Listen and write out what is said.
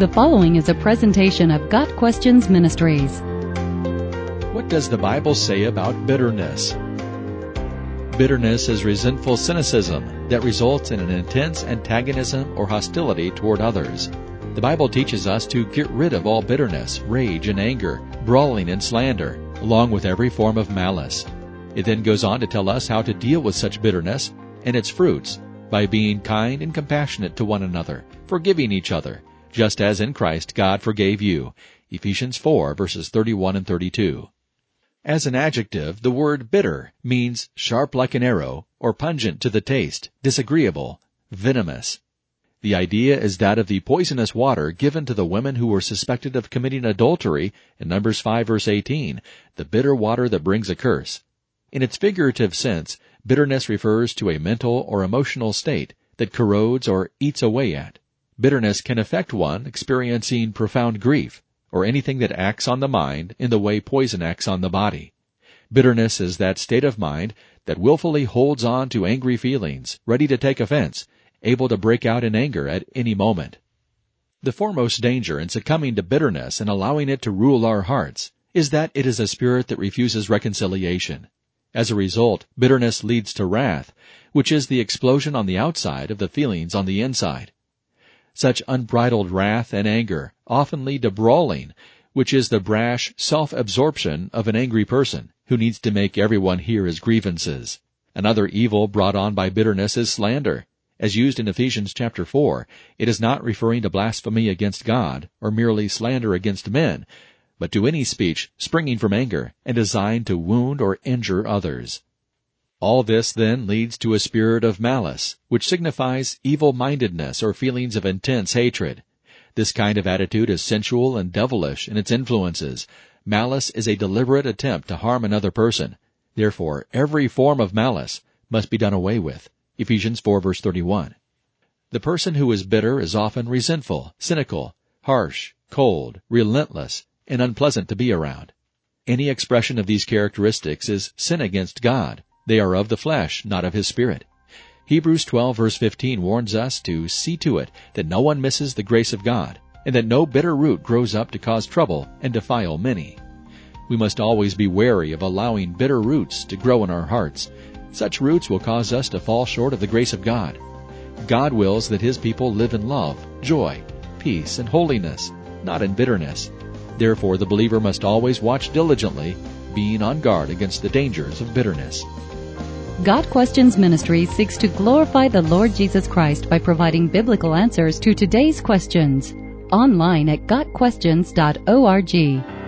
The following is a presentation of Got Questions Ministries. What does the Bible say about bitterness? Bitterness is resentful cynicism that results in an intense antagonism or hostility toward others. The Bible teaches us to get rid of all bitterness, rage, and anger, brawling and slander, along with every form of malice. It then goes on to tell us how to deal with such bitterness and its fruits by being kind and compassionate to one another, forgiving each other, just as in Christ God forgave you. Ephesians 4 verses 31 and 32. As an adjective, the word bitter means sharp like an arrow or pungent to the taste, disagreeable, venomous. The idea is that of the poisonous water given to the women who were suspected of committing adultery in Numbers 5 verse 18, the bitter water that brings a curse. In its figurative sense, bitterness refers to a mental or emotional state that corrodes or eats away at. Bitterness can affect one experiencing profound grief, or anything that acts on the mind in the way poison acts on the body. Bitterness is that state of mind that willfully holds on to angry feelings, ready to take offense, able to break out in anger at any moment. The foremost danger in succumbing to bitterness and allowing it to rule our hearts is that it is a spirit that refuses reconciliation. As a result, bitterness leads to wrath, which is the explosion on the outside of the feelings on the inside. Such unbridled wrath and anger often lead to brawling, which is the brash self-absorption of an angry person who needs to make everyone hear his grievances. Another evil brought on by bitterness is slander. As used in Ephesians chapter 4, it is not referring to blasphemy against God or merely slander against men, but to any speech springing from anger and designed to wound or injure others. All this then leads to a spirit of malice, which signifies evil-mindedness or feelings of intense hatred. This kind of attitude is sensual and devilish in its influences. Malice is a deliberate attempt to harm another person. Therefore, every form of malice must be done away with. Ephesians 4 verse 31. The person who is bitter is often resentful, cynical, harsh, cold, relentless, and unpleasant to be around. Any expression of these characteristics is sin against God. They are of the flesh, not of his spirit. Hebrews 12 verse 15 warns us to see to it that no one misses the grace of God, and that no bitter root grows up to cause trouble and defile many. We must always be wary of allowing bitter roots to grow in our hearts. Such roots will cause us to fall short of the grace of God. God wills that His people live in love, joy, peace, and holiness, not in bitterness. Therefore, the believer must always watch diligently, being on guard against the dangers of bitterness. Got Questions Ministry seeks to glorify the Lord Jesus Christ by providing biblical answers to today's questions. Online at GotQuestions.org.